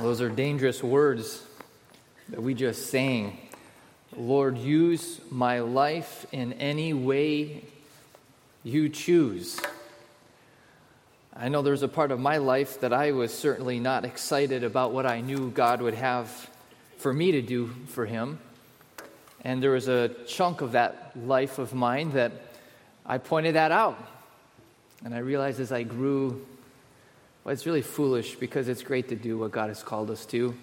Those are dangerous words that we just sang. Lord, use my life in any way you choose. I know there's a part of my life that I was certainly not excited about what I knew God would have for me to do for Him. And there was a chunk of that life of mine that I pointed that out. And I realized as I grew it's really foolish because it's great to do what God has called us to. And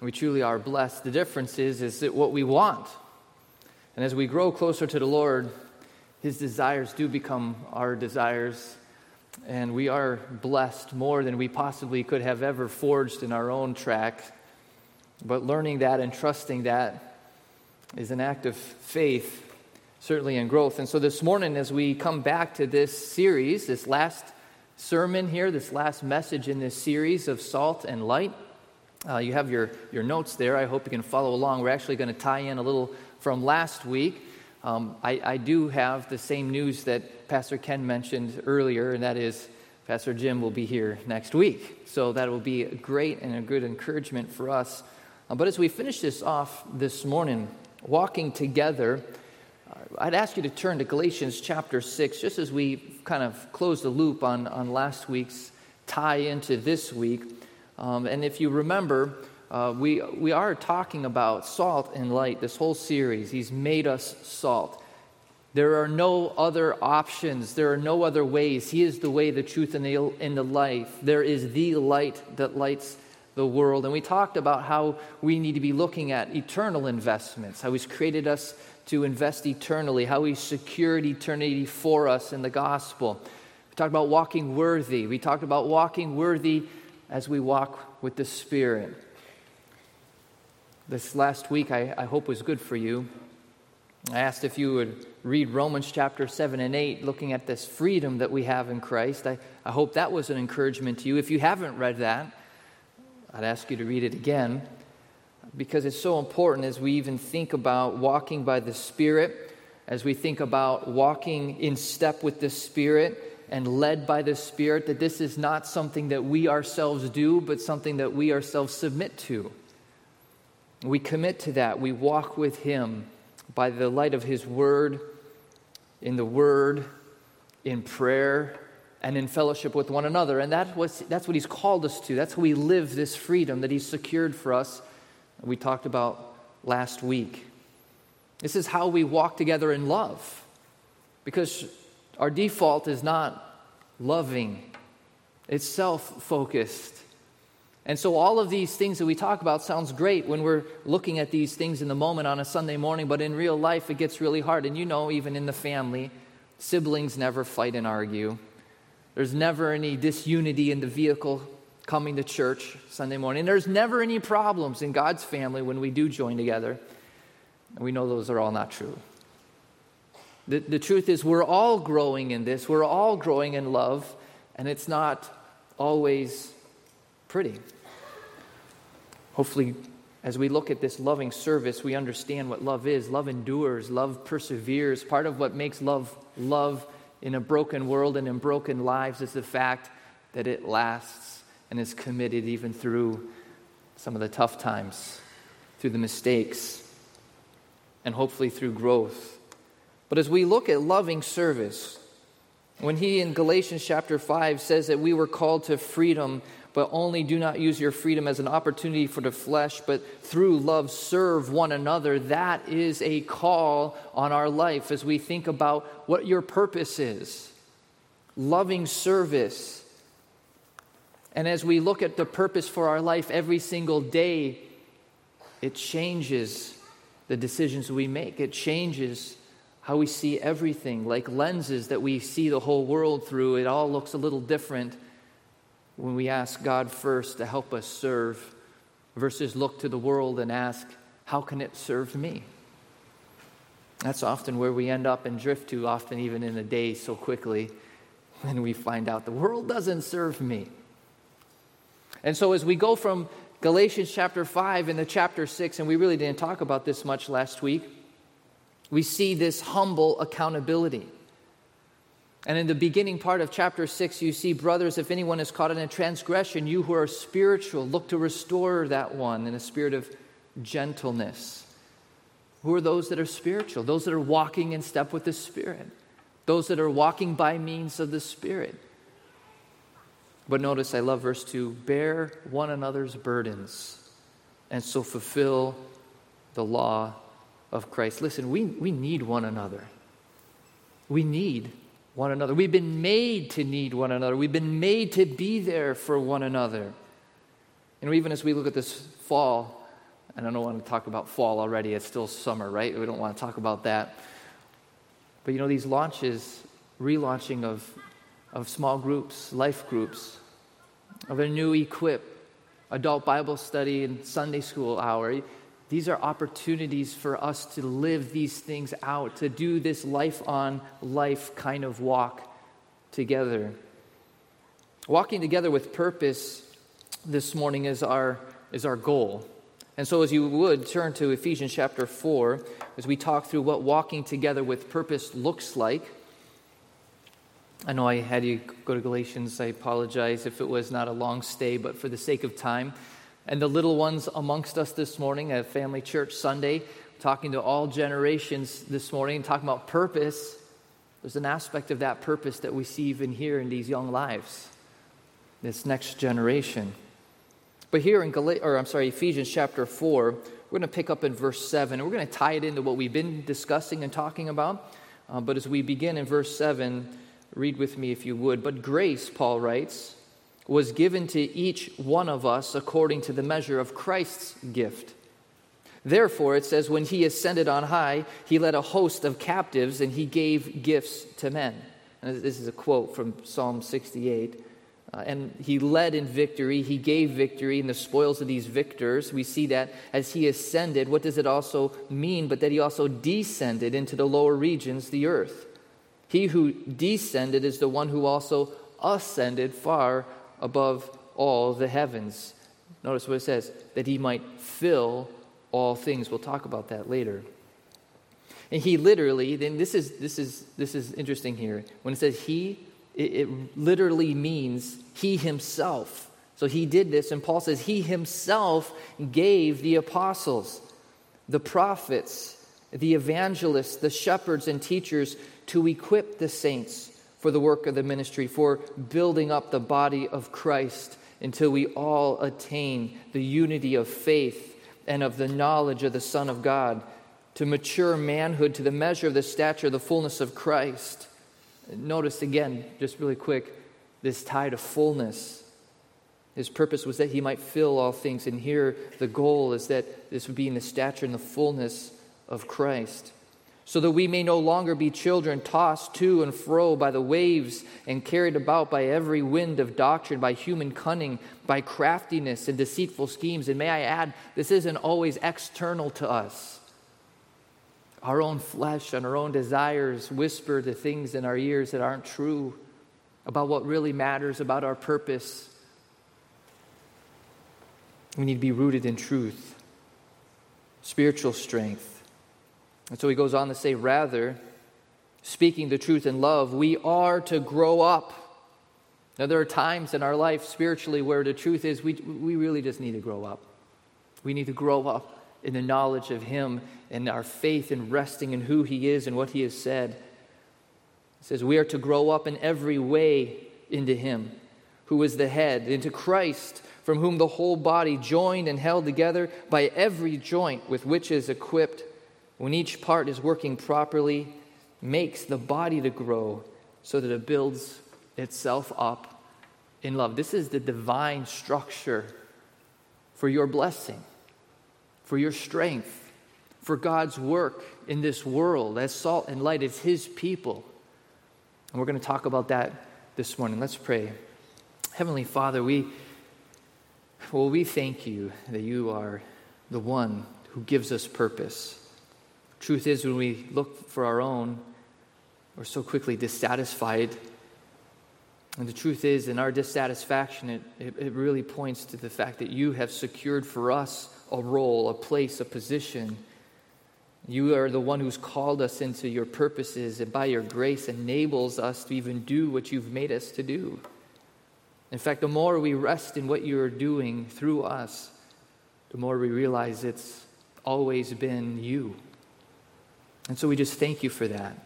we truly are blessed. The difference is, is that what we want. And as we grow closer to the Lord, His desires do become our desires. And we are blessed more than we possibly could have ever forged in our own track. But learning that and trusting that is an act of faith, certainly in growth. And so this morning, as we come back to this series, this last sermon here, this last message in this series of salt and light. Uh, you have your, your notes there. I hope you can follow along. We're actually going to tie in a little from last week. Um, I, I do have the same news that Pastor Ken mentioned earlier, and that is Pastor Jim will be here next week. So that will be great and a good encouragement for us. Uh, but as we finish this off this morning, walking together, I'd ask you to turn to Galatians chapter 6, just as we kind of close the loop on, on last week's tie into this week. Um, and if you remember, uh, we, we are talking about salt and light this whole series. He's made us salt. There are no other options. There are no other ways. He is the way, the truth, and the, and the life. There is the light that lights the world. And we talked about how we need to be looking at eternal investments, how He's created us to invest eternally, how He secured eternity for us in the gospel. We talked about walking worthy. We talked about walking worthy as we walk with the Spirit. This last week, I, I hope, was good for you. I asked if you would read Romans chapter 7 and 8, looking at this freedom that we have in Christ. I, I hope that was an encouragement to you. If you haven't read that, I'd ask you to read it again because it's so important as we even think about walking by the Spirit, as we think about walking in step with the Spirit and led by the Spirit, that this is not something that we ourselves do, but something that we ourselves submit to. We commit to that. We walk with Him by the light of His Word, in the Word, in prayer, and in fellowship with one another. And that was, that's what He's called us to. That's how we live this freedom that He's secured for us we talked about last week. This is how we walk together in love because our default is not loving, it's self focused. And so, all of these things that we talk about sounds great when we're looking at these things in the moment on a Sunday morning, but in real life, it gets really hard. And you know, even in the family, siblings never fight and argue. There's never any disunity in the vehicle coming to church Sunday morning. There's never any problems in God's family when we do join together. And we know those are all not true. The, the truth is, we're all growing in this, we're all growing in love, and it's not always pretty. Hopefully, as we look at this loving service, we understand what love is. Love endures, love perseveres. Part of what makes love love in a broken world and in broken lives is the fact that it lasts and is committed even through some of the tough times, through the mistakes, and hopefully through growth. But as we look at loving service, when he in Galatians chapter 5 says that we were called to freedom, but only do not use your freedom as an opportunity for the flesh, but through love serve one another, that is a call on our life as we think about what your purpose is. Loving service and as we look at the purpose for our life every single day, it changes the decisions we make. It changes how we see everything, like lenses that we see the whole world through. It all looks a little different when we ask God first to help us serve versus look to the world and ask, How can it serve me? That's often where we end up and drift to, often even in a day so quickly, when we find out the world doesn't serve me. And so, as we go from Galatians chapter 5 into chapter 6, and we really didn't talk about this much last week, we see this humble accountability. And in the beginning part of chapter 6, you see, brothers, if anyone is caught in a transgression, you who are spiritual, look to restore that one in a spirit of gentleness. Who are those that are spiritual? Those that are walking in step with the Spirit, those that are walking by means of the Spirit. But notice, I love verse 2 bear one another's burdens and so fulfill the law of Christ. Listen, we, we need one another. We need one another. We've been made to need one another. We've been made to be there for one another. And even as we look at this fall, and I don't want to talk about fall already, it's still summer, right? We don't want to talk about that. But you know, these launches, relaunching of, of small groups, life groups, of a new equip, adult Bible study and Sunday school hour, these are opportunities for us to live these things out, to do this life on life kind of walk together. Walking together with purpose this morning is our, is our goal. And so, as you would turn to Ephesians chapter 4, as we talk through what walking together with purpose looks like. I know I had you go to Galatians. I apologize if it was not a long stay, but for the sake of time, and the little ones amongst us this morning at Family Church Sunday, talking to all generations this morning, talking about purpose. There's an aspect of that purpose that we see even here in these young lives, this next generation. But here in Gal- or I'm sorry, Ephesians chapter 4, we're going to pick up in verse 7, and we're going to tie it into what we've been discussing and talking about. Uh, but as we begin in verse 7, read with me if you would. But grace, Paul writes, was given to each one of us according to the measure of Christ's gift. Therefore, it says, when he ascended on high, he led a host of captives and he gave gifts to men. And this is a quote from Psalm 68. Uh, and he led in victory, he gave victory in the spoils of these victors. We see that as he ascended, what does it also mean? But that he also descended into the lower regions, the earth. He who descended is the one who also ascended far above all the heavens. Notice what it says that he might fill all things. We'll talk about that later. And he literally, then this is this is this is interesting here. When it says he, it, it literally means he himself. So he did this, and Paul says he himself gave the apostles, the prophets, the evangelists, the shepherds, and teachers to equip the saints for the work of the ministry, for building up the body of Christ until we all attain the unity of faith and of the knowledge of the Son of God, to mature manhood to the measure of the stature, the fullness of Christ. Notice again, just really quick, this tie to fullness. His purpose was that he might fill all things, and here the goal is that this would be in the stature and the fullness of Christ so that we may no longer be children tossed to and fro by the waves and carried about by every wind of doctrine, by human cunning, by craftiness and deceitful schemes. And may I add, this isn't always external to us. Our own flesh and our own desires whisper the things in our ears that aren't true about what really matters, about our purpose. We need to be rooted in truth, spiritual strength and so he goes on to say, rather, speaking the truth in love, we are to grow up. Now, there are times in our life spiritually where the truth is we, we really just need to grow up. We need to grow up in the knowledge of Him and our faith in resting in who He is and what He has said. It says, We are to grow up in every way into Him, who is the head, into Christ, from whom the whole body, joined and held together by every joint with which is equipped when each part is working properly, makes the body to grow so that it builds itself up in love. This is the divine structure for your blessing, for your strength, for God's work in this world as salt and light as His people. And we're going to talk about that this morning. Let's pray. Heavenly Father, we well, we thank you that you are the one who gives us purpose. Truth is, when we look for our own, we're so quickly dissatisfied. And the truth is, in our dissatisfaction, it, it, it, really points to the fact that you have secured for us a role, a place, a position. You are the one who's called us into your purposes and by your grace enables us to even do what you've made us to do. In fact, the more we rest in what you are doing through us, the more we realize it's always been you. And so we just thank you for that.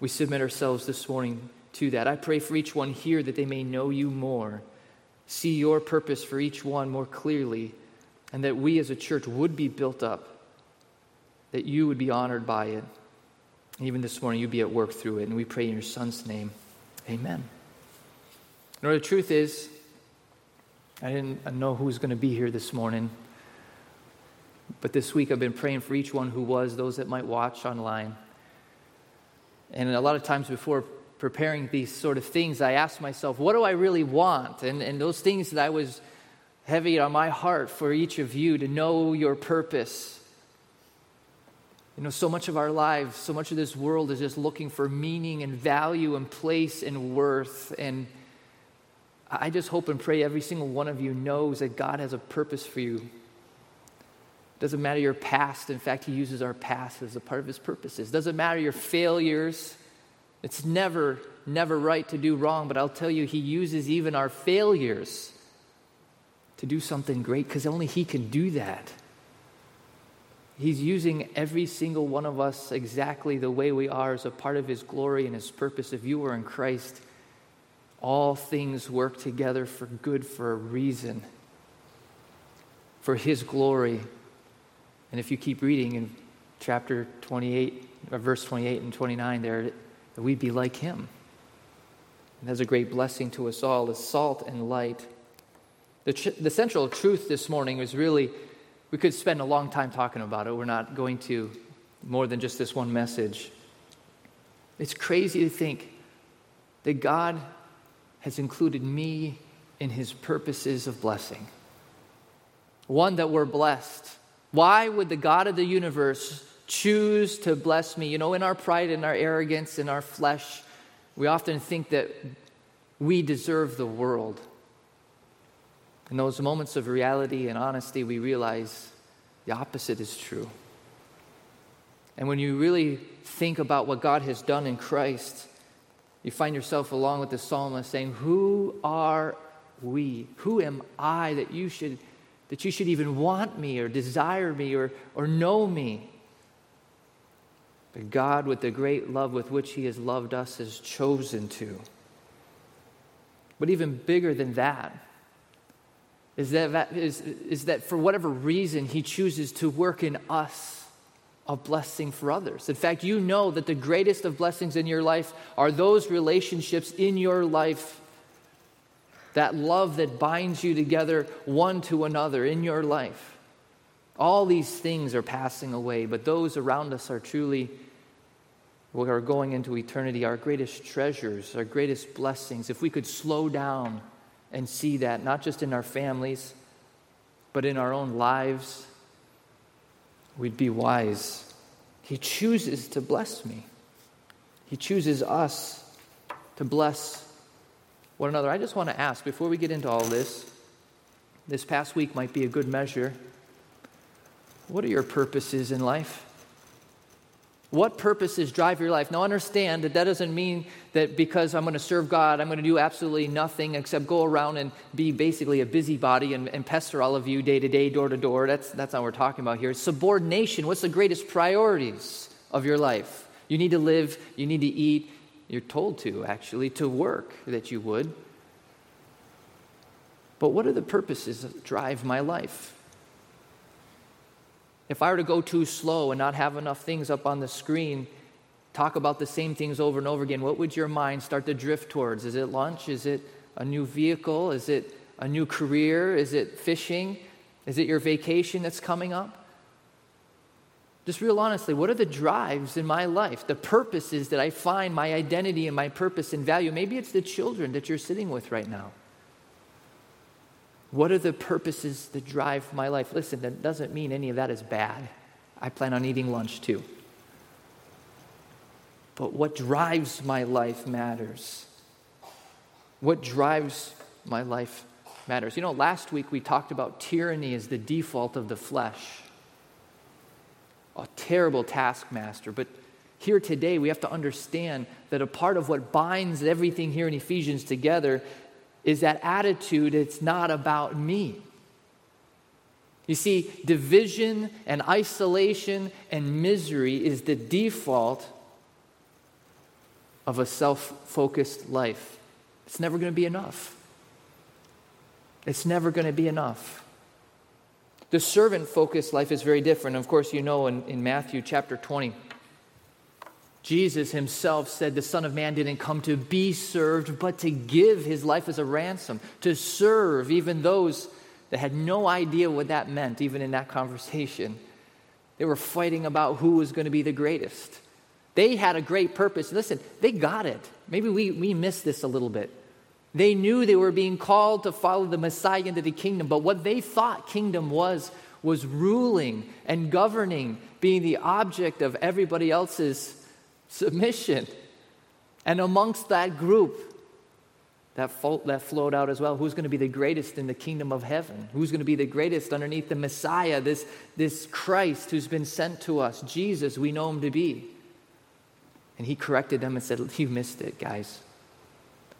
We submit ourselves this morning to that. I pray for each one here that they may know you more, see your purpose for each one more clearly, and that we as a church would be built up that you would be honored by it. And Even this morning, you'd be at work through it. And we pray in your Son's name. Amen. You know, the truth is, I didn't know who was going to be here this morning. But this week, I've been praying for each one who was, those that might watch online. And a lot of times before preparing these sort of things, I asked myself, what do I really want? And, and those things that I was heavy on my heart for each of you to know your purpose you know, so much of our lives, so much of this world is just looking for meaning and value and place and worth. And I just hope and pray every single one of you knows that God has a purpose for you. Doesn't matter your past. In fact, He uses our past as a part of His purposes. Doesn't matter your failures. It's never, never right to do wrong, but I'll tell you, He uses even our failures to do something great because only He can do that. He's using every single one of us exactly the way we are as a part of His glory and His purpose. If you are in Christ, all things work together for good for a reason, for His glory. And if you keep reading in chapter 28, or verse 28 and 29, there, that we'd be like Him. And that's a great blessing to us all as salt and light. The, tr- the central truth this morning is really we could spend a long time talking about it. We're not going to more than just this one message. It's crazy to think that God has included me in his purposes of blessing. One, that we're blessed. Why would the God of the universe choose to bless me? You know, in our pride and our arrogance and our flesh, we often think that we deserve the world. In those moments of reality and honesty, we realize the opposite is true. And when you really think about what God has done in Christ, you find yourself along with the psalmist saying, Who are we? Who am I that you should that you should even want me or desire me or, or know me? But God, with the great love with which He has loved us, has chosen to. But even bigger than that, is that, is, is that for whatever reason, He chooses to work in us a blessing for others. In fact, you know that the greatest of blessings in your life are those relationships in your life, that love that binds you together one to another in your life. All these things are passing away, but those around us are truly, we are going into eternity, our greatest treasures, our greatest blessings. If we could slow down and see that, not just in our families, but in our own lives, we'd be wise. He chooses to bless me, He chooses us to bless one another. I just want to ask before we get into all this, this past week might be a good measure. What are your purposes in life? What purposes drive your life? Now, understand that that doesn't mean that because I'm going to serve God, I'm going to do absolutely nothing except go around and be basically a busybody and, and pester all of you day to day, door to door. That's, that's not what we're talking about here. Subordination. What's the greatest priorities of your life? You need to live, you need to eat. You're told to, actually, to work that you would. But what are the purposes that drive my life? If I were to go too slow and not have enough things up on the screen, talk about the same things over and over again, what would your mind start to drift towards? Is it lunch? Is it a new vehicle? Is it a new career? Is it fishing? Is it your vacation that's coming up? Just real honestly, what are the drives in my life? The purposes that I find my identity and my purpose and value? Maybe it's the children that you're sitting with right now. What are the purposes that drive my life? Listen, that doesn't mean any of that is bad. I plan on eating lunch too. But what drives my life matters. What drives my life matters. You know, last week we talked about tyranny as the default of the flesh. A terrible taskmaster. But here today, we have to understand that a part of what binds everything here in Ephesians together is that attitude it's not about me. You see, division and isolation and misery is the default of a self focused life. It's never going to be enough. It's never going to be enough. The servant focused life is very different. Of course, you know in, in Matthew chapter 20, Jesus himself said the Son of Man didn't come to be served, but to give his life as a ransom, to serve even those that had no idea what that meant, even in that conversation. They were fighting about who was going to be the greatest. They had a great purpose. Listen, they got it. Maybe we, we missed this a little bit. They knew they were being called to follow the Messiah into the kingdom, but what they thought kingdom was, was ruling and governing, being the object of everybody else's submission. And amongst that group, that, fo- that flowed out as well. Who's going to be the greatest in the kingdom of heaven? Who's going to be the greatest underneath the Messiah, this, this Christ who's been sent to us, Jesus, we know him to be? And he corrected them and said, You missed it, guys.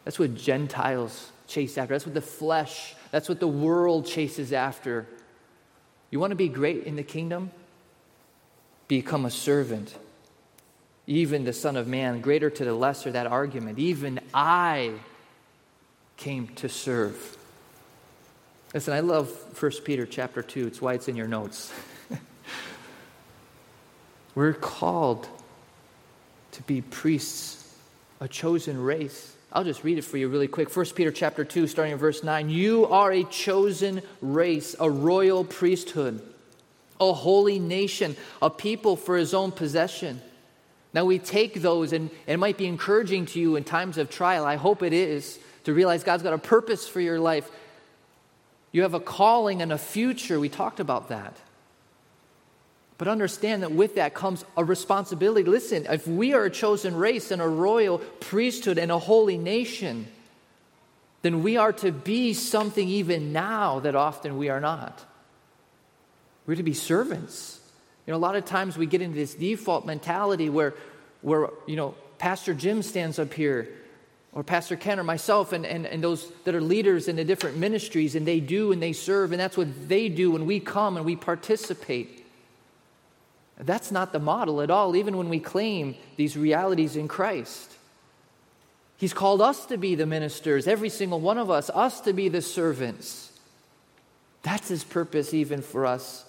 That's what Gentiles chase after. That's what the flesh, that's what the world chases after. You want to be great in the kingdom? Become a servant. Even the Son of Man, greater to the lesser, that argument. Even I came to serve. Listen, I love 1 Peter chapter 2. It's why it's in your notes. We're called to be priests, a chosen race. I'll just read it for you really quick. 1 Peter chapter 2, starting in verse 9. You are a chosen race, a royal priesthood, a holy nation, a people for his own possession. Now we take those, and, and it might be encouraging to you in times of trial. I hope it is to realize God's got a purpose for your life. You have a calling and a future. We talked about that. But understand that with that comes a responsibility. Listen, if we are a chosen race and a royal priesthood and a holy nation, then we are to be something even now that often we are not. We're to be servants. You know, a lot of times we get into this default mentality where, where you know, Pastor Jim stands up here or Pastor Ken or myself and, and, and those that are leaders in the different ministries, and they do and they serve, and that's what they do when we come and we participate. That's not the model at all, even when we claim these realities in Christ. He's called us to be the ministers, every single one of us, us to be the servants. That's his purpose, even for us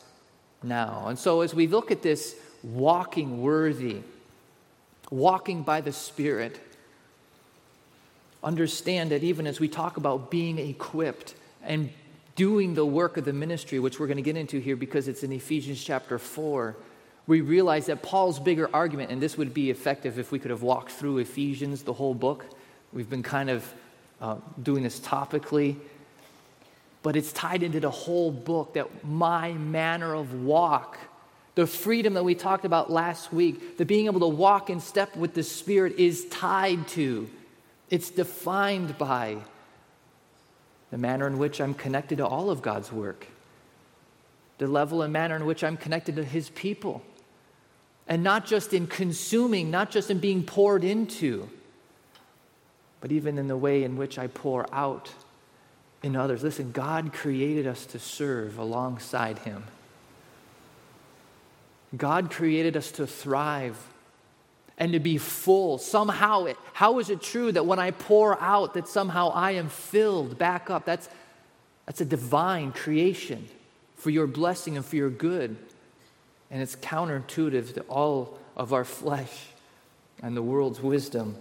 now. And so, as we look at this walking worthy, walking by the Spirit, understand that even as we talk about being equipped and doing the work of the ministry, which we're going to get into here because it's in Ephesians chapter 4, we realize that Paul's bigger argument, and this would be effective if we could have walked through Ephesians, the whole book. We've been kind of uh, doing this topically, but it's tied into the whole book that my manner of walk, the freedom that we talked about last week, the being able to walk in step with the Spirit is tied to it's defined by the manner in which I'm connected to all of God's work, the level and manner in which I'm connected to His people. And not just in consuming, not just in being poured into, but even in the way in which I pour out in others. Listen, God created us to serve alongside Him. God created us to thrive and to be full. Somehow, it, how is it true that when I pour out, that somehow I am filled back up? That's, that's a divine creation for your blessing and for your good. And it's counterintuitive to all of our flesh and the world's wisdom.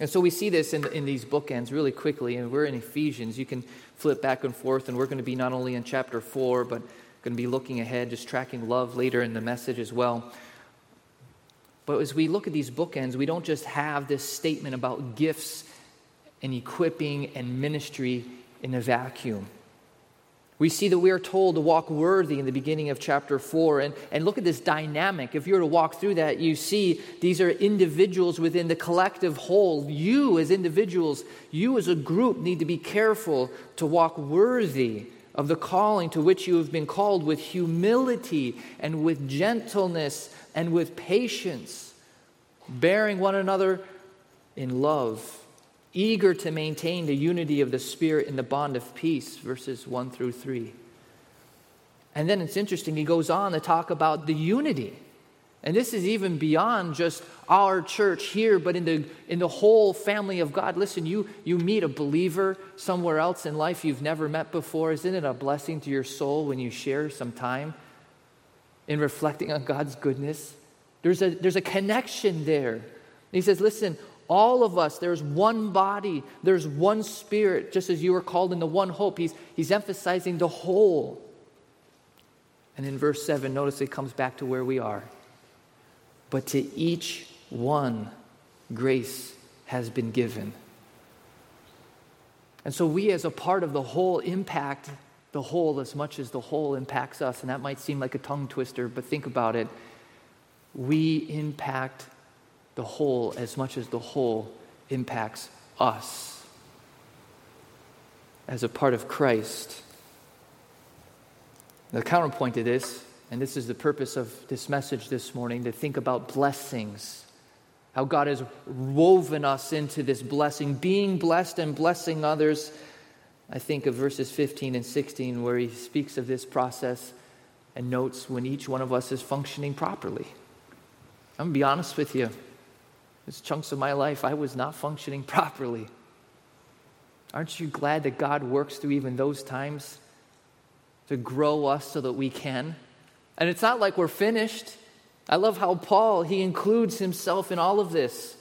And so we see this in, in these bookends really quickly, and we're in Ephesians. You can flip back and forth, and we're going to be not only in chapter 4, but going to be looking ahead, just tracking love later in the message as well. But as we look at these bookends, we don't just have this statement about gifts and equipping and ministry in a vacuum. We see that we are told to walk worthy in the beginning of chapter 4. And, and look at this dynamic. If you were to walk through that, you see these are individuals within the collective whole. You, as individuals, you as a group, need to be careful to walk worthy of the calling to which you have been called with humility and with gentleness and with patience, bearing one another in love, eager to maintain the unity of the Spirit in the bond of peace, verses 1 through 3. And then it's interesting, he goes on to talk about the unity. And this is even beyond just our church here, but in the, in the whole family of God. Listen, you, you meet a believer somewhere else in life you've never met before. Isn't it a blessing to your soul when you share some time in reflecting on God's goodness? There's a, there's a connection there. He says, listen, all of us, there's one body, there's one spirit, just as you were called into one hope. He's, he's emphasizing the whole. And in verse 7, notice it comes back to where we are. But to each one, grace has been given. And so we, as a part of the whole, impact the whole as much as the whole impacts us. And that might seem like a tongue twister, but think about it. We impact the whole as much as the whole impacts us as a part of Christ. The counterpoint to this, and this is the purpose of this message this morning, to think about blessings. How God has woven us into this blessing, being blessed and blessing others. I think of verses 15 and 16 where he speaks of this process and notes when each one of us is functioning properly. I'm going to be honest with you. There's chunks of my life I was not functioning properly. Aren't you glad that God works through even those times to grow us so that we can? And it's not like we're finished. I love how Paul, he includes himself in all of this.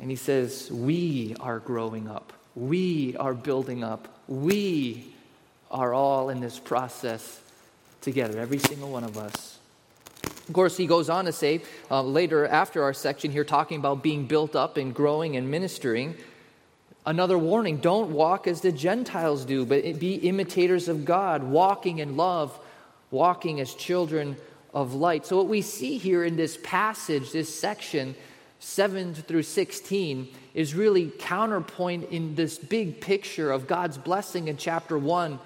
And he says, We are growing up. We are building up. We are all in this process together, every single one of us. Of course, he goes on to say uh, later after our section here, talking about being built up and growing and ministering. Another warning don't walk as the Gentiles do, but be imitators of God, walking in love, walking as children of light. So, what we see here in this passage, this section, 7 through 16, is really counterpoint in this big picture of God's blessing in chapter 1,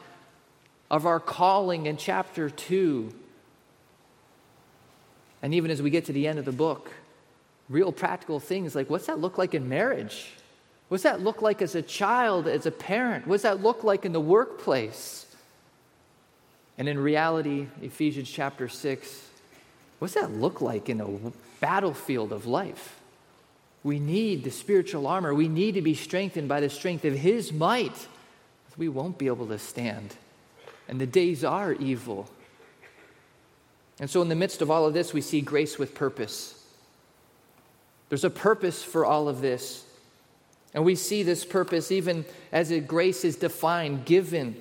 of our calling in chapter 2 and even as we get to the end of the book, real practical things like what's that look like in marriage? What's that look like as a child, as a parent? What's that look like in the workplace? And in reality, Ephesians chapter 6, what's that look like in a battlefield of life? We need the spiritual armor. We need to be strengthened by the strength of His might. We won't be able to stand. And the days are evil. And so, in the midst of all of this, we see grace with purpose. There's a purpose for all of this. And we see this purpose even as a grace is defined, given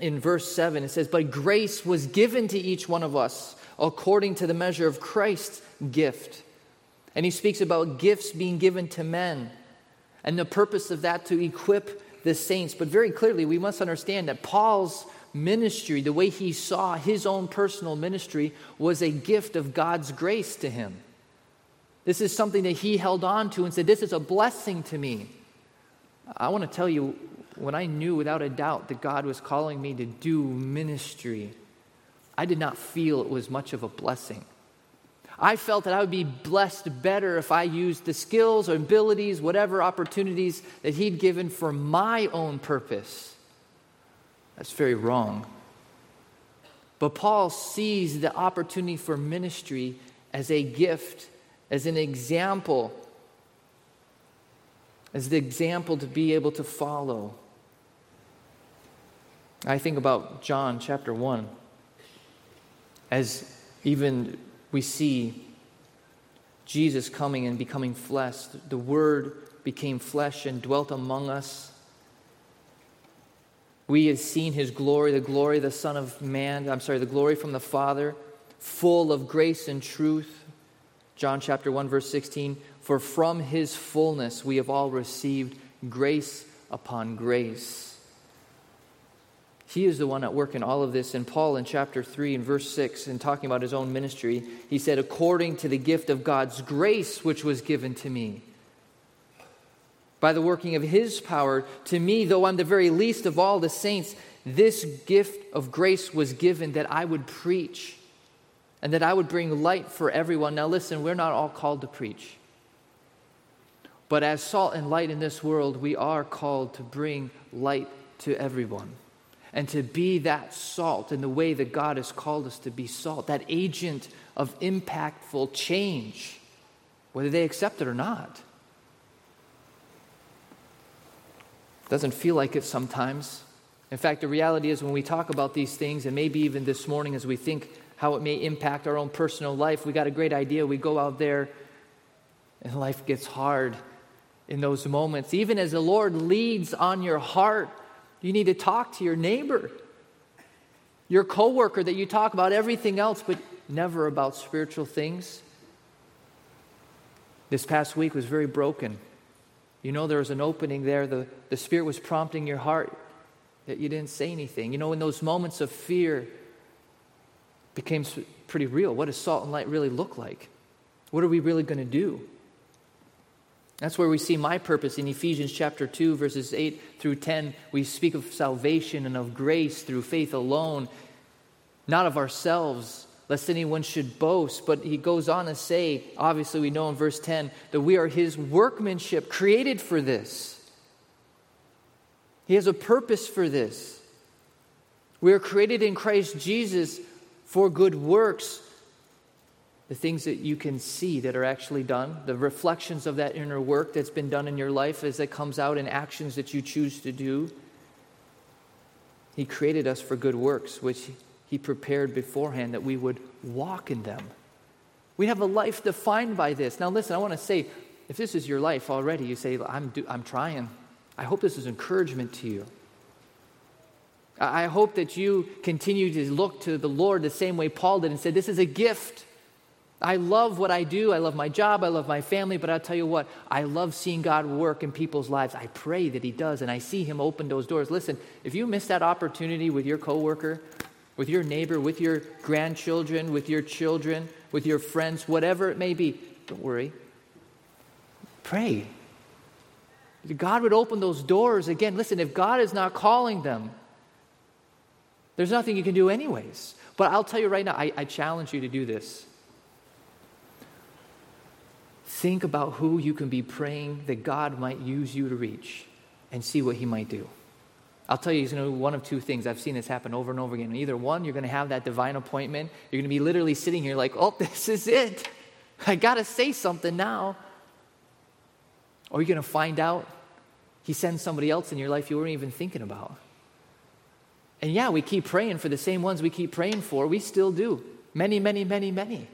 in verse 7. It says, But grace was given to each one of us according to the measure of Christ's gift. And he speaks about gifts being given to men and the purpose of that to equip the saints. But very clearly, we must understand that Paul's ministry, the way he saw his own personal ministry, was a gift of God's grace to him. This is something that he held on to and said, This is a blessing to me. I want to tell you, when I knew without a doubt that God was calling me to do ministry, I did not feel it was much of a blessing. I felt that I would be blessed better if I used the skills or abilities, whatever opportunities that He'd given for my own purpose. That's very wrong. But Paul sees the opportunity for ministry as a gift, as an example, as the example to be able to follow. I think about John chapter 1, as even we see Jesus coming and becoming flesh. The Word became flesh and dwelt among us. We have seen his glory, the glory of the Son of Man, I'm sorry, the glory from the Father, full of grace and truth. John chapter 1, verse 16. For from his fullness we have all received grace upon grace. He is the one at work in all of this. And Paul, in chapter 3, in verse 6, in talking about his own ministry, he said, According to the gift of God's grace which was given to me by the working of his power to me, though I'm the very least of all the saints, This gift of grace was given that I would preach and that I would bring light for everyone. Now, listen, we're not all called to preach. But as salt and light in this world, we are called to bring light to everyone and to be that salt in the way that God has called us to be salt, that agent of impactful change, whether they accept it or not. Doesn't feel like it sometimes. In fact, the reality is when we talk about these things, and maybe even this morning as we think how it may impact our own personal life, we got a great idea. We go out there and life gets hard in those moments. Even as the Lord leads on your heart, you need to talk to your neighbor, your coworker that you talk about everything else, but never about spiritual things. This past week was very broken. You know, there was an opening there. The, the Spirit was prompting your heart that you didn't say anything. You know, in those moments of fear became pretty real. What does salt and light really look like? What are we really going to do? That's where we see my purpose in Ephesians chapter 2, verses 8 through 10. We speak of salvation and of grace through faith alone, not of ourselves, lest anyone should boast. But he goes on to say, obviously, we know in verse 10 that we are his workmanship, created for this. He has a purpose for this. We are created in Christ Jesus for good works, the things that you can see that are actually done, the reflections of that inner work that's been done in your life as it comes out in actions that you choose to do. He created us for good works, which He prepared beforehand that we would walk in them. We have a life defined by this. Now, listen, I want to say if this is your life already, you say, I'm, do, I'm trying. I hope this is encouragement to you. I hope that you continue to look to the Lord the same way Paul did and said, This is a gift. I love what I do. I love my job. I love my family. But I'll tell you what, I love seeing God work in people's lives. I pray that He does, and I see Him open those doors. Listen, if you miss that opportunity with your coworker, with your neighbor, with your grandchildren, with your children, with your friends, whatever it may be, don't worry. Pray. God would open those doors again. Listen, if God is not calling them, there's nothing you can do, anyways. But I'll tell you right now, I, I challenge you to do this. Think about who you can be praying that God might use you to reach and see what He might do. I'll tell you, to do one of two things. I've seen this happen over and over again. Either one, you're going to have that divine appointment. You're going to be literally sitting here like, oh, this is it. I got to say something now. Or you're going to find out he sends somebody else in your life you weren't even thinking about. And yeah, we keep praying for the same ones we keep praying for. We still do. Many, many, many, many.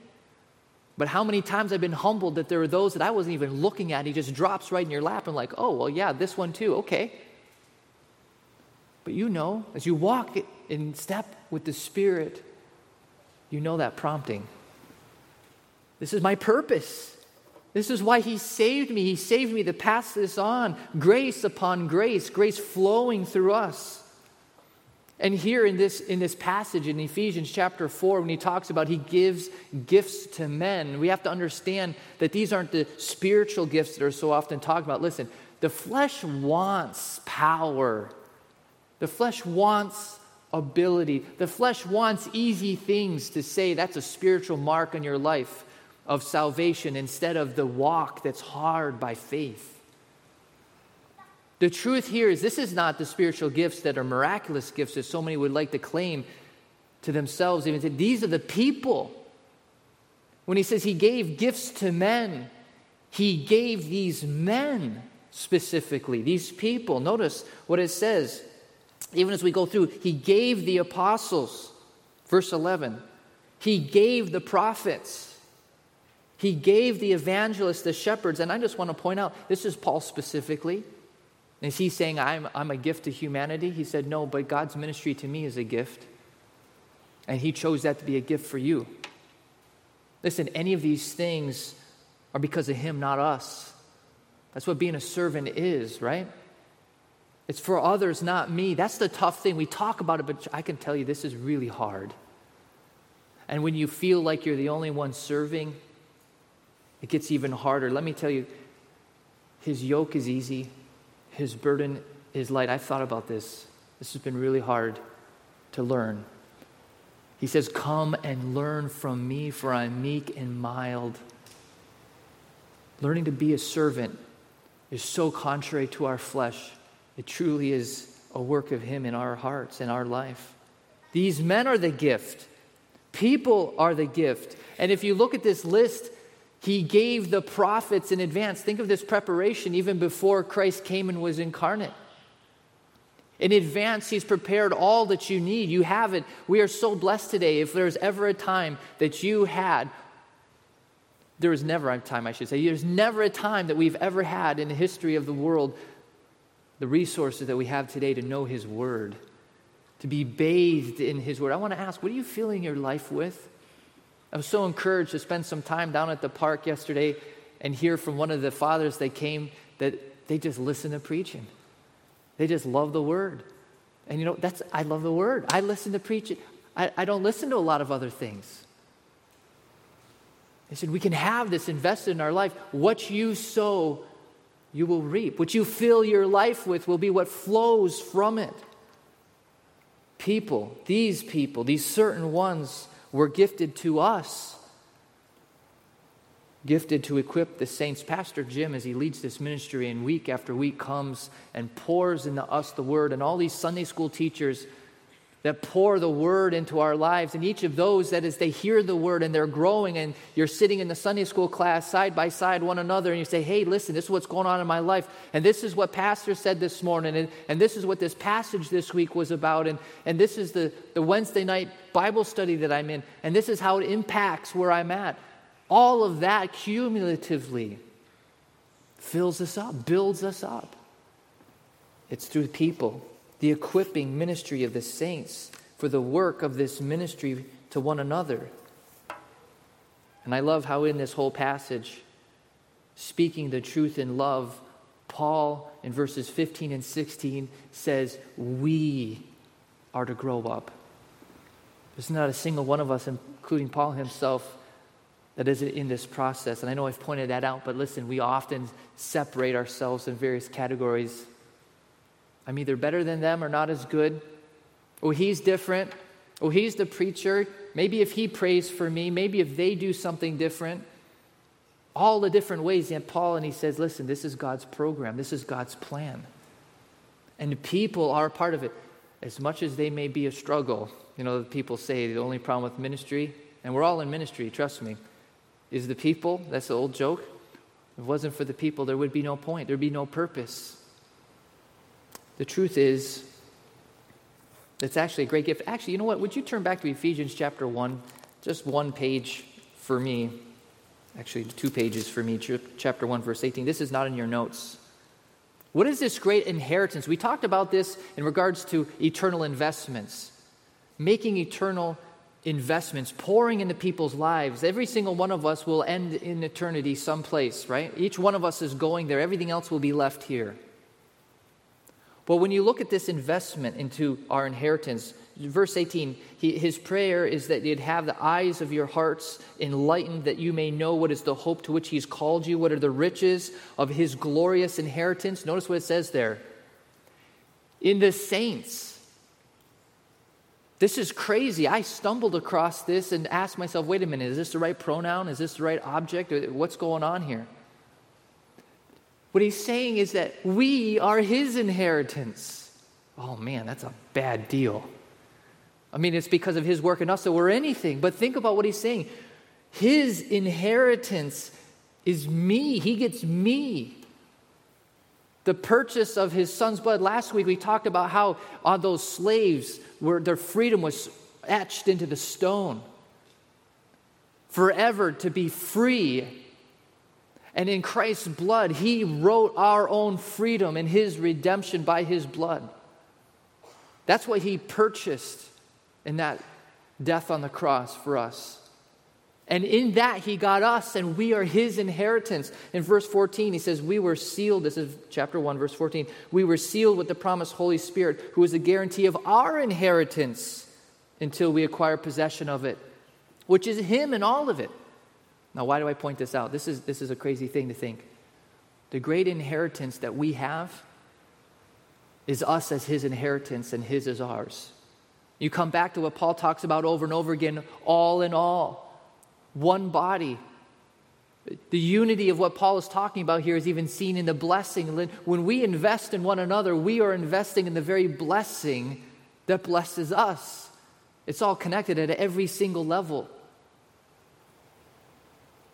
But how many times I've been humbled that there are those that I wasn't even looking at. He just drops right in your lap and, like, oh, well, yeah, this one too. Okay. But you know, as you walk in step with the Spirit, you know that prompting. This is my purpose. This is why He saved me. He saved me to pass this on. Grace upon grace, grace flowing through us. And here in this, in this passage in Ephesians chapter 4, when he talks about he gives gifts to men, we have to understand that these aren't the spiritual gifts that are so often talked about. Listen, the flesh wants power, the flesh wants ability, the flesh wants easy things to say that's a spiritual mark on your life of salvation instead of the walk that's hard by faith. The truth here is this is not the spiritual gifts that are miraculous gifts that so many would like to claim to themselves. Even say, these are the people. When he says he gave gifts to men, he gave these men specifically, these people. Notice what it says. Even as we go through, he gave the apostles, verse 11. He gave the prophets. He gave the evangelists, the shepherds. And I just want to point out this is Paul specifically. Is he saying, I'm, I'm a gift to humanity? He said, No, but God's ministry to me is a gift. And he chose that to be a gift for you. Listen, any of these things are because of him, not us. That's what being a servant is, right? It's for others, not me. That's the tough thing. We talk about it, but I can tell you this is really hard. And when you feel like you're the only one serving, it gets even harder. Let me tell you, his yoke is easy, his burden is light. I've thought about this. This has been really hard to learn. He says, Come and learn from me, for I'm meek and mild. Learning to be a servant is so contrary to our flesh. It truly is a work of Him in our hearts and our life. These men are the gift, people are the gift. And if you look at this list, He gave the prophets in advance. Think of this preparation even before Christ came and was incarnate. In advance, He's prepared all that you need. You have it. We are so blessed today. If there's ever a time that you had, there was never a time, I should say, there's never a time that we've ever had in the history of the world the resources that we have today to know His Word, to be bathed in His Word. I want to ask, what are you filling your life with? I was so encouraged to spend some time down at the park yesterday and hear from one of the fathers that came that they just listen to preaching. They just love the word. And you know, that's I love the word. I listen to preaching. I, I don't listen to a lot of other things. They said, we can have this invested in our life. What you sow, you will reap. What you fill your life with will be what flows from it. People, these people, these certain ones were gifted to us gifted to equip the saints. Pastor Jim, as he leads this ministry and week after week comes and pours into us the word, and all these Sunday school teachers that pour the word into our lives, and each of those that as they hear the word and they're growing, and you're sitting in the Sunday school class side by side one another, and you say, Hey, listen, this is what's going on in my life, and this is what Pastor said this morning, and, and this is what this passage this week was about, and, and this is the, the Wednesday night Bible study that I'm in, and this is how it impacts where I'm at. All of that cumulatively fills us up, builds us up. It's through people, the equipping ministry of the saints for the work of this ministry to one another. And I love how in this whole passage, speaking the truth in love, Paul in verses 15 and 16 says, We are to grow up. There's not a single one of us, including Paul himself, that isn't in this process. And I know I've pointed that out, but listen, we often separate ourselves in various categories. I'm either better than them or not as good. Oh, he's different. Oh, he's the preacher. Maybe if he prays for me, maybe if they do something different. All the different ways. Yet Paul and he says, listen, this is God's program, this is God's plan. And people are a part of it. As much as they may be a struggle, you know, people say the only problem with ministry, and we're all in ministry, trust me is the people. That's the old joke. If it wasn't for the people, there would be no point, there'd be no purpose. The truth is, it's actually a great gift. Actually, you know what? Would you turn back to Ephesians chapter 1? Just one page for me. Actually, two pages for me. Chapter 1, verse 18. This is not in your notes. What is this great inheritance? We talked about this in regards to eternal investments, making eternal investments pouring into people's lives. Every single one of us will end in eternity someplace, right? Each one of us is going there. Everything else will be left here. But when you look at this investment into our inheritance, verse 18, he, his prayer is that you'd have the eyes of your hearts enlightened, that you may know what is the hope to which he's called you, what are the riches of his glorious inheritance. Notice what it says there. In the saints. This is crazy. I stumbled across this and asked myself, wait a minute, is this the right pronoun? Is this the right object? What's going on here? What he's saying is that we are his inheritance. Oh man, that's a bad deal. I mean, it's because of his work in us that we're anything. But think about what he's saying. His inheritance is me, he gets me the purchase of his son's blood. Last week we talked about how on those slaves where their freedom was etched into the stone. Forever to be free. And in Christ's blood, he wrote our own freedom and his redemption by his blood. That's what he purchased in that death on the cross for us. And in that, he got us, and we are his inheritance. In verse 14, he says, We were sealed. This is chapter 1, verse 14. We were sealed with the promised Holy Spirit, who is a guarantee of our inheritance until we acquire possession of it, which is him and all of it. Now, why do I point this out? This is, this is a crazy thing to think. The great inheritance that we have is us as his inheritance and his is ours. You come back to what Paul talks about over and over again all in all, one body. The unity of what Paul is talking about here is even seen in the blessing. When we invest in one another, we are investing in the very blessing that blesses us. It's all connected at every single level.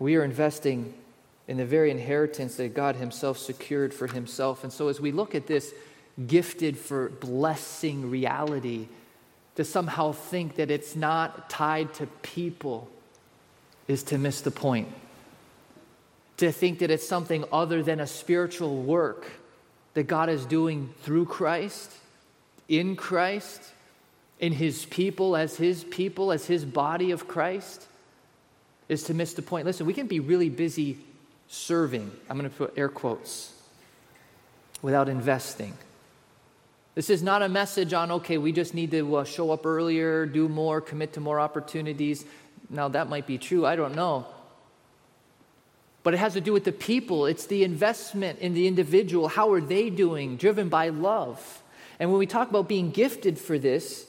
We are investing in the very inheritance that God Himself secured for Himself. And so, as we look at this gifted for blessing reality, to somehow think that it's not tied to people is to miss the point. To think that it's something other than a spiritual work that God is doing through Christ, in Christ, in His people, as His people, as His body of Christ, is to miss the point. Listen, we can be really busy serving, I'm going to put air quotes, without investing. This is not a message on, okay, we just need to uh, show up earlier, do more, commit to more opportunities. Now, that might be true, I don't know. But it has to do with the people. It's the investment in the individual. How are they doing? Driven by love. And when we talk about being gifted for this,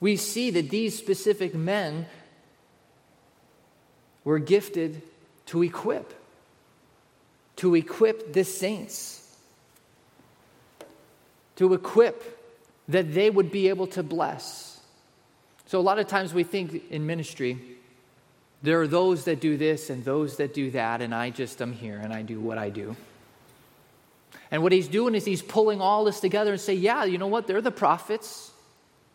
we see that these specific men were gifted to equip, to equip the saints to equip that they would be able to bless. So, a lot of times we think in ministry, there are those that do this and those that do that, and I just am here and I do what I do. And what he's doing is he's pulling all this together and say, yeah, you know what? They're the prophets.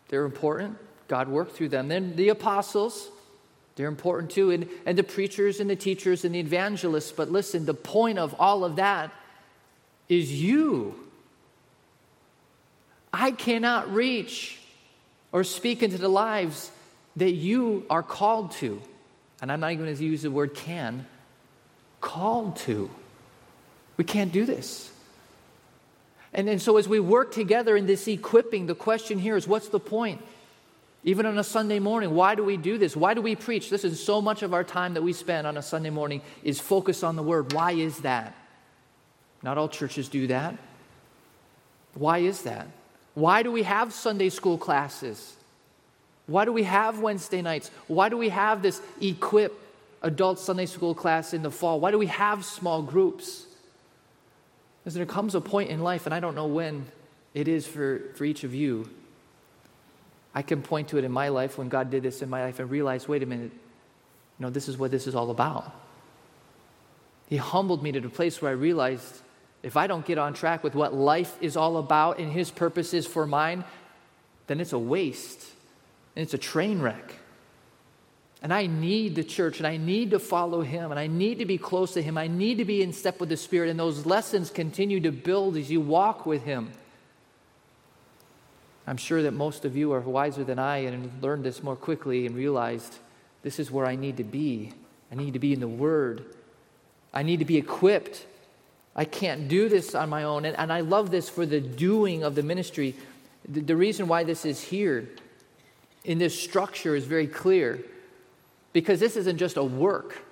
They're important. God worked through them. Then the apostles, they're important too. And, and the preachers and the teachers and the evangelists. But listen, the point of all of that is you. I cannot reach or speak into the lives that you are called to. And I'm not even going to use the word can, called to. We can't do this. And, and so, as we work together in this equipping, the question here is what's the point? Even on a Sunday morning, why do we do this? Why do we preach? This is so much of our time that we spend on a Sunday morning is focused on the Word. Why is that? Not all churches do that. Why is that? Why do we have Sunday school classes? Why do we have Wednesday nights? Why do we have this equip adult Sunday school class in the fall? Why do we have small groups? Because there comes a point in life, and I don't know when it is for, for each of you. I can point to it in my life when God did this in my life and realize wait a minute, you know, this is what this is all about. He humbled me to the place where I realized if I don't get on track with what life is all about and His purposes for mine, then it's a waste and it's a train wreck. And I need the church and I need to follow Him and I need to be close to Him. I need to be in step with the Spirit, and those lessons continue to build as you walk with Him. I'm sure that most of you are wiser than I and learned this more quickly and realized this is where I need to be. I need to be in the Word. I need to be equipped I can't do this on my own. And, and I love this for the doing of the ministry. The, the reason why this is here in this structure is very clear because this isn't just a work.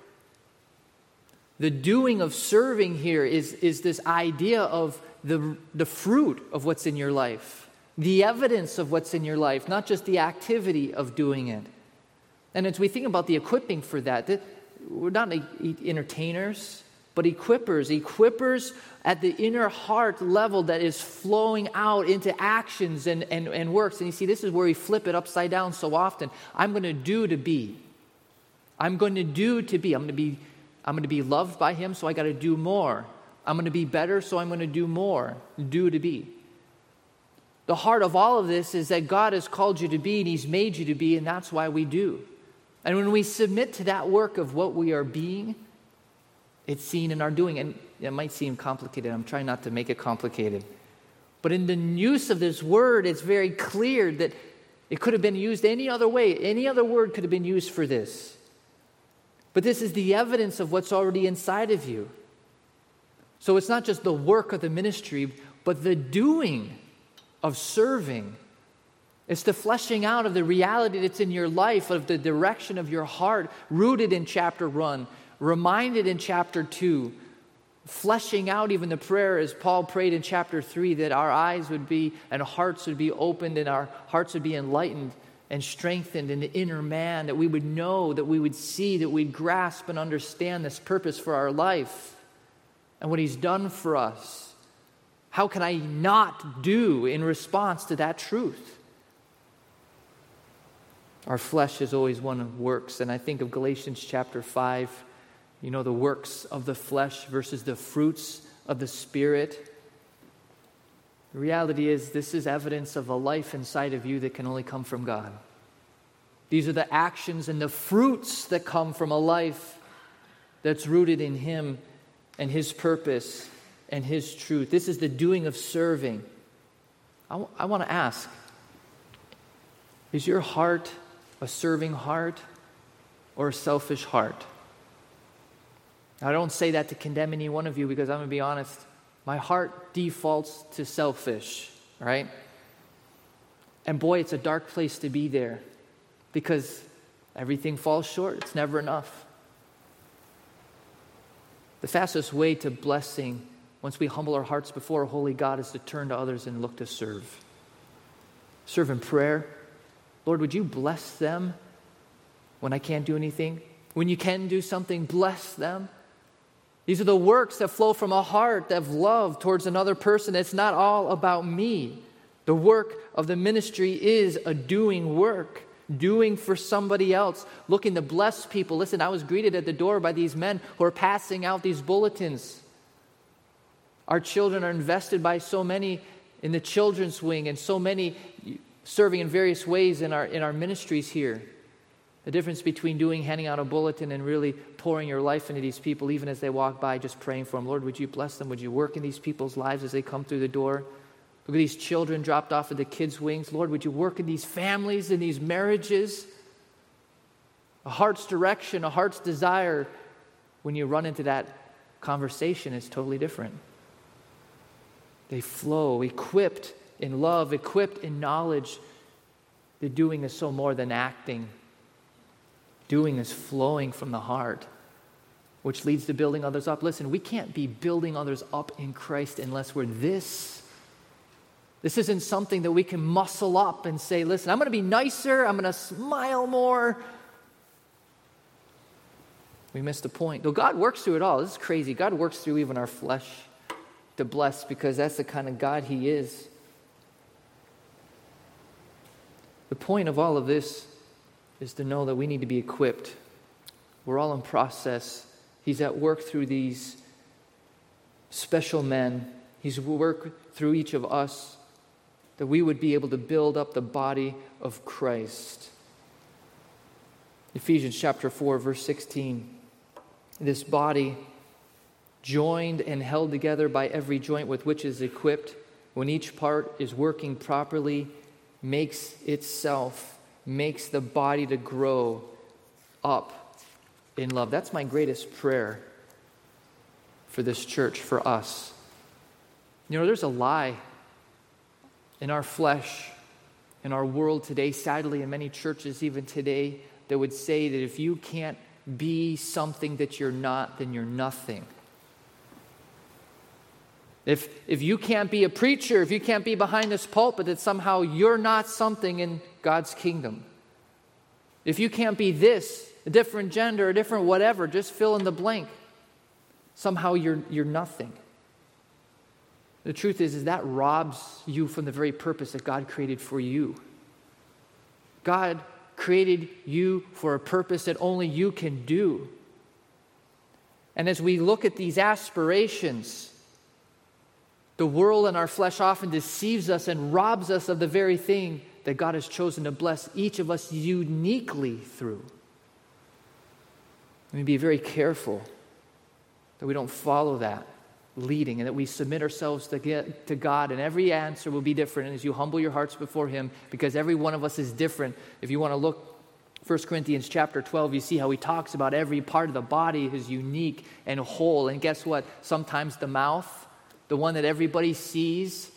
The doing of serving here is, is this idea of the, the fruit of what's in your life, the evidence of what's in your life, not just the activity of doing it. And as we think about the equipping for that, we're not entertainers but equippers, equippers at the inner heart level that is flowing out into actions and, and, and works. And you see, this is where we flip it upside down so often. I'm going to do to be. I'm going to do to be. I'm going to be, I'm going to be loved by Him, so I got to do more. I'm going to be better, so I'm going to do more. Do to be. The heart of all of this is that God has called you to be and He's made you to be, and that's why we do. And when we submit to that work of what we are being, it's seen in our doing. And it might seem complicated. I'm trying not to make it complicated. But in the use of this word, it's very clear that it could have been used any other way. Any other word could have been used for this. But this is the evidence of what's already inside of you. So it's not just the work of the ministry, but the doing of serving. It's the fleshing out of the reality that's in your life, of the direction of your heart, rooted in chapter one, reminded in chapter 2 fleshing out even the prayer as Paul prayed in chapter 3 that our eyes would be and hearts would be opened and our hearts would be enlightened and strengthened in the inner man, that we would know, that we would see, that we'd grasp and understand this purpose for our life and what He's done for us. How can I not do in response to that truth? Our flesh is always one of works, and I think of Galatians chapter 5 you know, the works of the flesh versus the fruits of the Spirit. The reality is, this is evidence of a life inside of you that can only come from God. These are the actions and the fruits that come from a life that's rooted in Him and His purpose and His truth. This is the doing of serving. I, w- I want to ask is your heart a serving heart or a selfish heart? I don't say that to condemn any one of you because I'm going to be honest. My heart defaults to selfish, right? And boy, it's a dark place to be there because everything falls short. It's never enough. The fastest way to blessing, once we humble our hearts before a holy God, is to turn to others and look to serve. Serve in prayer. Lord, would you bless them when I can't do anything? When you can do something, bless them. These are the works that flow from a heart of love towards another person. It's not all about me. The work of the ministry is a doing work, doing for somebody else, looking to bless people. Listen, I was greeted at the door by these men who are passing out these bulletins. Our children are invested by so many in the children's wing and so many serving in various ways in our, in our ministries here. The difference between doing, handing out a bulletin, and really pouring your life into these people, even as they walk by, just praying for them. Lord, would you bless them? Would you work in these people's lives as they come through the door? Look at these children dropped off of the kids' wings. Lord, would you work in these families, in these marriages? A heart's direction, a heart's desire, when you run into that conversation, is totally different. They flow, equipped in love, equipped in knowledge. The doing is so more than acting doing is flowing from the heart, which leads to building others up. Listen, we can't be building others up in Christ unless we're this. This isn't something that we can muscle up and say, listen, I'm going to be nicer, I'm going to smile more. We missed the point. Though God works through it all. This is crazy. God works through even our flesh to bless because that's the kind of God He is. The point of all of this is to know that we need to be equipped. We're all in process. He's at work through these special men. He's work through each of us that we would be able to build up the body of Christ. Ephesians chapter 4 verse 16. This body joined and held together by every joint with which is equipped when each part is working properly makes itself makes the body to grow up in love. That's my greatest prayer for this church, for us. You know, there's a lie in our flesh, in our world today, sadly, in many churches even today, that would say that if you can't be something that you're not, then you're nothing. If, if you can't be a preacher, if you can't be behind this pulpit, that somehow you're not something in God's kingdom. If you can't be this, a different gender, a different whatever, just fill in the blank. Somehow you're, you're nothing. The truth is, is that robs you from the very purpose that God created for you. God created you for a purpose that only you can do. And as we look at these aspirations, the world and our flesh often deceives us and robs us of the very thing that God has chosen to bless each of us uniquely through. Let me be very careful that we don't follow that leading and that we submit ourselves to, get, to God, and every answer will be different as you humble your hearts before Him because every one of us is different. If you want to look 1 Corinthians chapter 12, you see how he talks about every part of the body is unique and whole. And guess what? Sometimes the mouth, the one that everybody sees,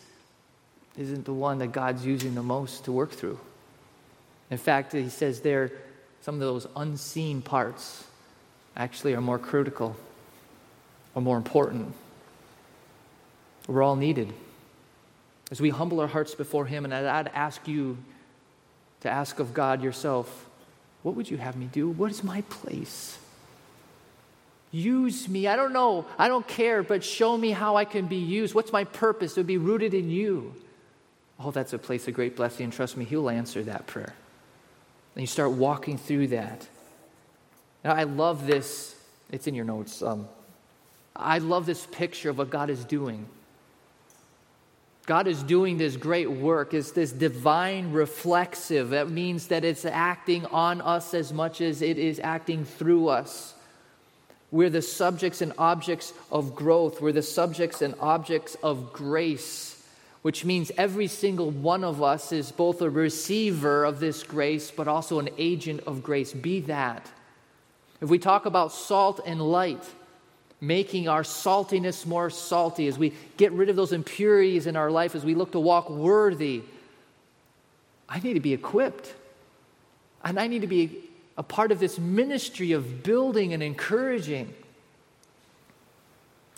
isn't the one that God's using the most to work through. In fact, he says there, some of those unseen parts actually are more critical, or more important. We're all needed. As we humble our hearts before Him, and I'd ask you to ask of God yourself, what would you have me do? What is my place? Use me. I don't know. I don't care, but show me how I can be used. What's my purpose? To be rooted in you. Oh, that's a place of great blessing. And trust me, He'll answer that prayer. And you start walking through that. Now, I love this. It's in your notes. Um, I love this picture of what God is doing. God is doing this great work. It's this divine reflexive. That means that it's acting on us as much as it is acting through us. We're the subjects and objects of growth. We're the subjects and objects of grace, which means every single one of us is both a receiver of this grace, but also an agent of grace. Be that. If we talk about salt and light, making our saltiness more salty, as we get rid of those impurities in our life, as we look to walk worthy, I need to be equipped. And I need to be a part of this ministry of building and encouraging.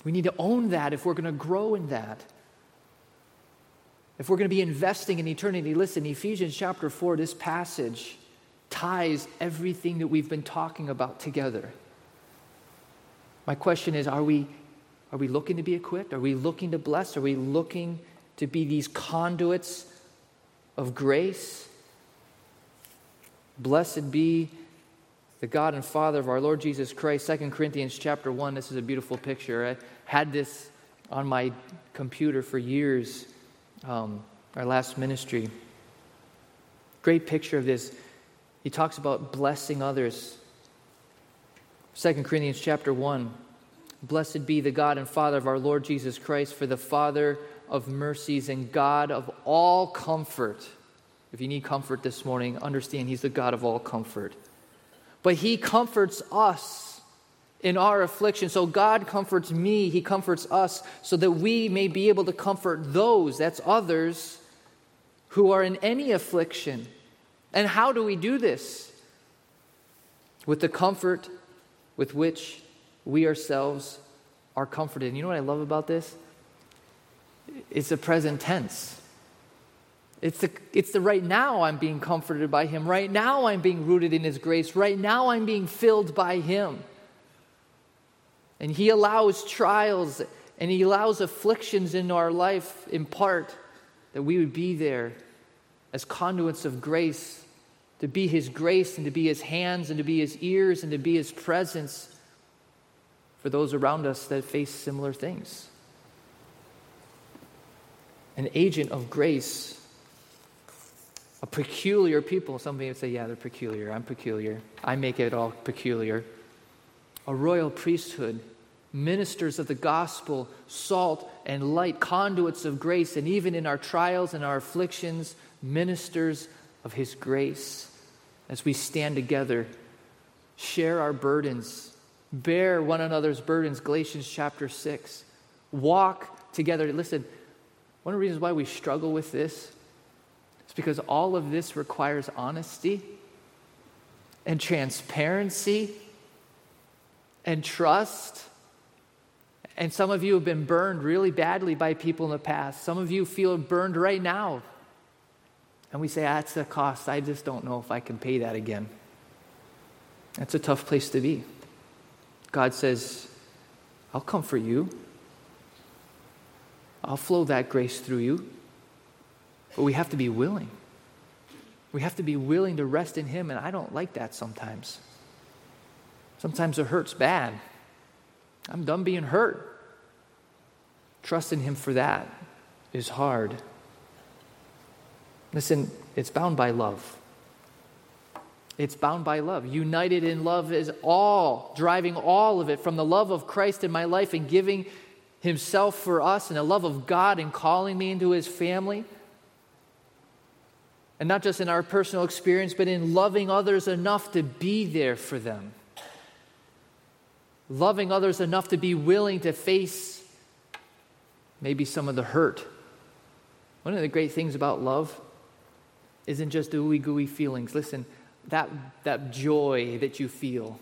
We need to own that if we're going to grow in that. If we're going to be investing in eternity, listen, Ephesians chapter 4, this passage ties everything that we've been talking about together. My question is are we, are we looking to be equipped? Are we looking to bless? Are we looking to be these conduits of grace? Blessed be the God and Father of our Lord Jesus Christ. 2 Corinthians chapter 1. This is a beautiful picture. I had this on my computer for years, um, our last ministry. Great picture of this. He talks about blessing others. 2 Corinthians chapter 1. Blessed be the God and Father of our Lord Jesus Christ, for the Father of mercies and God of all comfort. If you need comfort this morning, understand He's the God of all comfort. But He comforts us in our affliction. So God comforts me, He comforts us, so that we may be able to comfort those, that's others, who are in any affliction. And how do we do this? With the comfort with which we ourselves are comforted. And you know what I love about this? It's the present tense. It's the, it's the right now I'm being comforted by Him. Right now I'm being rooted in His grace. Right now I'm being filled by Him. And He allows trials and He allows afflictions in our life in part that we would be there as conduits of grace to be His grace and to be His hands and to be His ears and to be His presence for those around us that face similar things. An agent of grace, a peculiar people. Some people say, yeah, they're peculiar. I'm peculiar. I make it all peculiar. A royal priesthood, ministers of the gospel, salt and light, conduits of grace, and even in our trials and our afflictions, ministers of his grace as we stand together, share our burdens, bear one another's burdens, Galatians chapter 6. Walk together. Listen, one of the reasons why we struggle with this is because all of this requires honesty and transparency and trust. And some of you have been burned really badly by people in the past. Some of you feel burned right now and we say, ah, that's the cost. I just don't know if I can pay that again. That's a tough place to be. God says, I'll comfort you. I'll flow that grace through you. But we have to be willing. We have to be willing to rest in Him, and I don't like that sometimes. Sometimes it hurts bad. I'm done being hurt. Trusting Him for that is hard. Listen, it's bound by love. It's bound by love. United in love is all, driving all of it from the love of Christ in my life and giving Himself for us and the love of God and calling me into His family. And not just in our personal experience, but in loving others enough to be there for them. Loving others enough to be willing to face maybe some of the hurt. One of the great things about love isn't just ooey gooey feelings. Listen, that, that joy that you feel,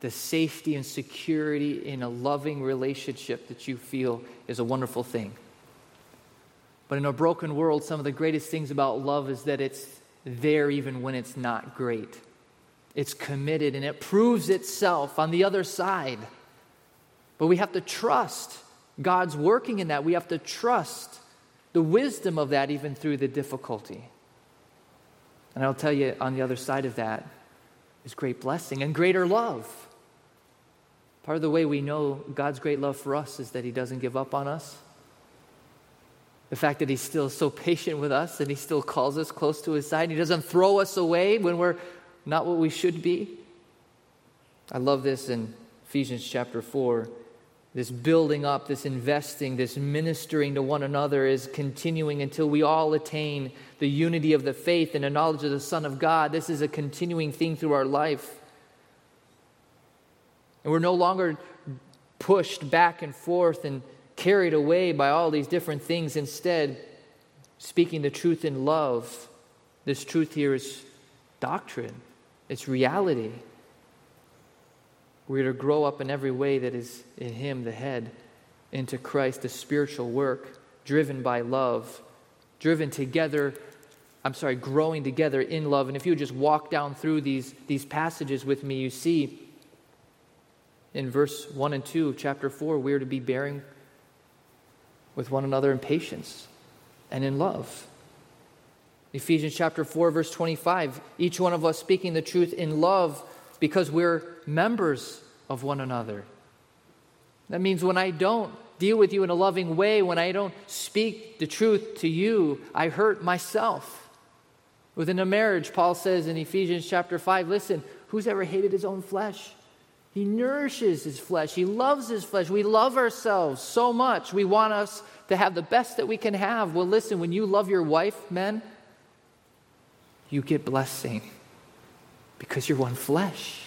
the safety and security in a loving relationship that you feel is a wonderful thing. But in a broken world, some of the greatest things about love is that it's there even when it's not great. It's committed and it proves itself on the other side. But we have to trust God's working in that. We have to trust the wisdom of that even through the difficulty. And I'll tell you, on the other side of that is great blessing and greater love. Part of the way we know God's great love for us is that He doesn't give up on us. The fact that He's still so patient with us and He still calls us close to His side. He doesn't throw us away when we're not what we should be. I love this in Ephesians chapter 4. This building up, this investing, this ministering to one another is continuing until we all attain the unity of the faith and the knowledge of the Son of God. This is a continuing thing through our life. And we're no longer pushed back and forth and carried away by all these different things. Instead, speaking the truth in love, this truth here is doctrine, it's reality. We're to grow up in every way that is in Him, the head, into Christ, the spiritual work, driven by love, driven together. I'm sorry, growing together in love. And if you just walk down through these, these passages with me, you see in verse 1 and 2 of chapter 4, we are to be bearing with one another in patience and in love. Ephesians chapter 4, verse 25, each one of us speaking the truth in love because we're members of one another. That means when I don't deal with you in a loving way, when I don't speak the truth to you, I hurt myself. Within a marriage, Paul says in Ephesians chapter 5, listen, who's ever hated his own flesh? He nourishes his flesh. He loves his flesh. We love ourselves so much. We want us to have the best that we can have. Well, listen, when you love your wife, men, you get blessing because you're one flesh.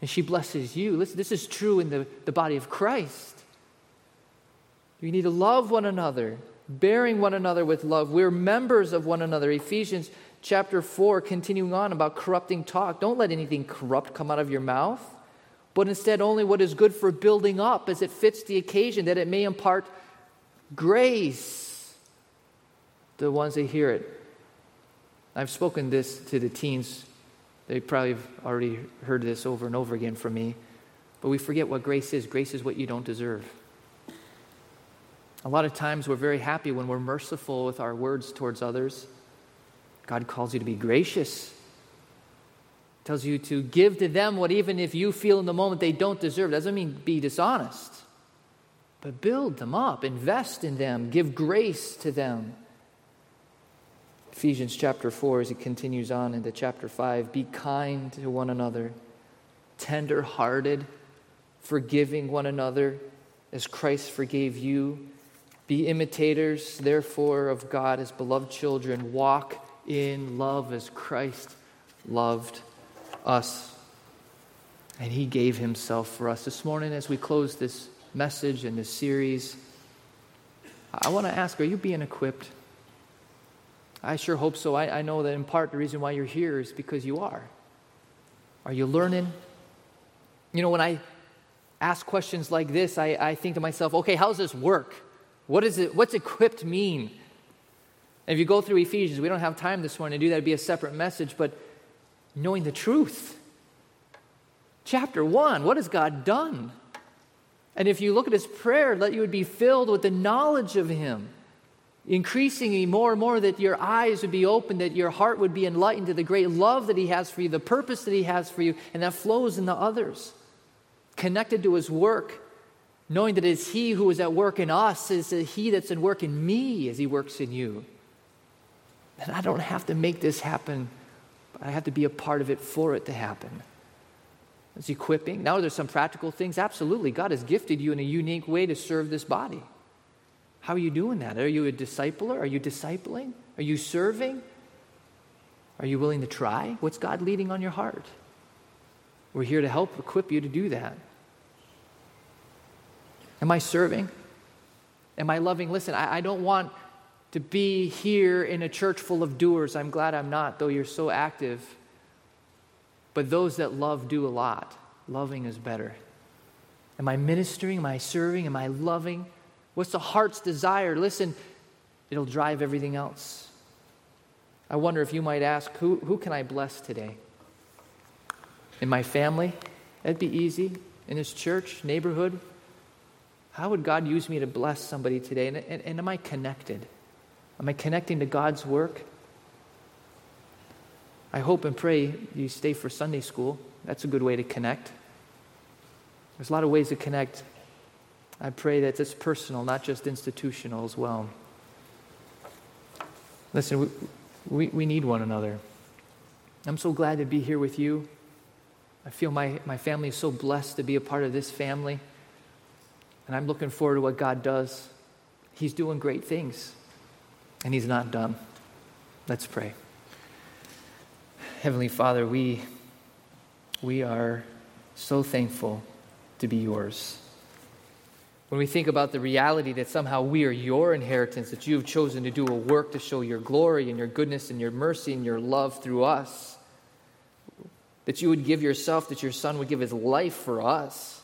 And she blesses you. Listen, this is true in the, the body of Christ. You need to love one another, bearing one another with love. We're members of one another. Ephesians chapter 4, continuing on about corrupting talk. Don't let anything corrupt come out of your mouth but instead only what is good for building up as it fits the occasion, that it may impart grace to the ones that hear it. I've spoken this to the teens. They probably have already heard this over and over again from me. But we forget what grace is. Grace is what you don't deserve. A lot of times we're very happy when we're merciful with our words towards others. God calls you to be gracious tells you to give to them what even if you feel in the moment they don't deserve. Doesn't mean be dishonest but build them up invest in them give grace to them. Ephesians chapter 4 as it continues on into chapter 5 be kind to one another tender hearted forgiving one another as christ forgave you. Be imitators therefore of god as beloved children. Walk in love as christ loved us. And He gave Himself for us. This morning, as we close this message and this series, I want to ask are you being equipped? I sure hope so. I, I know that in part the reason why you're here is because you are. Are you learning? You know, when I ask questions like this, I, I think to myself, okay, how does this work? What is it, what's equipped mean? And if you go through Ephesians, we don't have time this morning to do that, it'd be a separate message, but knowing the truth. Chapter 1, what has God done? And if you look at his prayer, let you would be filled with the knowledge of him, increasingly more and more that your eyes would be opened, that your heart would be enlightened to the great love that he has for you, the purpose that he has for you, and that flows into others. Connected to his work, knowing that it's he who is at work in us, it's he that's at work in me as he works in you. And I don't have to make this happen I have to be a part of it for it to happen. It's equipping. Now, there's some practical things. Absolutely. God has gifted you in a unique way to serve this body. How are you doing that? Are you a discipler? Are you discipling? Are you serving? Are you willing to try? What's God leading on your heart? We're here to help equip you to do that. Am I serving? Am I loving? Listen, I, I don't want to be here in a church full of doers. I'm glad I'm not, though you're so active. But those that love do a lot. loving is better. Am I ministering? Am I serving? Am I loving? What's the heart's desire? Listen, it'll drive everything else. I wonder if you might ask, who, who can I bless today? In my family? That'd be easy. In this church, neighborhood? How would God use me to bless somebody today? And, and, and am I connected? Am I connecting to God's work? I hope and pray you stay for Sunday school. That's a good way to connect. There's a lot of ways to connect. I pray that it's personal, not just institutional as well. Listen, we, we, we need one another. I'm so glad to be here with you. I feel my, my family is so blessed to be a part of this family. And I'm looking forward to what God does. He's doing great things, and He's not done. Let's pray. Heavenly Father, we, we are so thankful to be yours. When we think about the reality that somehow we are your inheritance, that you have chosen to do a work to show your glory and your goodness and your mercy and your love through us, that you would give yourself, that your Son would give his life for us,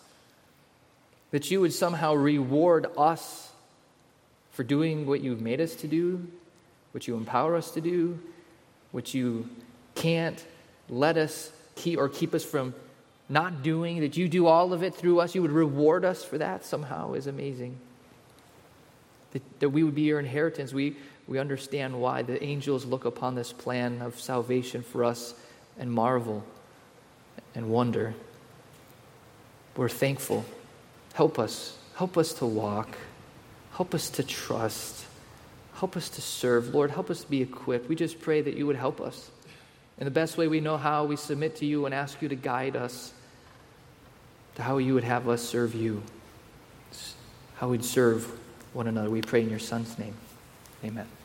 that you would somehow reward us for doing what you've made us to do, what you empower us to do, what you can't let us keep or keep us from not doing, that you do all of it through us, you would reward us for that somehow is amazing. That, that we would be your inheritance. We, we understand why the angels look upon this plan of salvation for us and marvel and wonder. We're thankful. Help us. Help us to walk. Help us to trust. Help us to serve. Lord, help us to be equipped. We just pray that you would help us. In the best way we know how, we submit to you and ask you to guide us to how you would have us serve you, how we'd serve one another. We pray in your Son's name. Amen.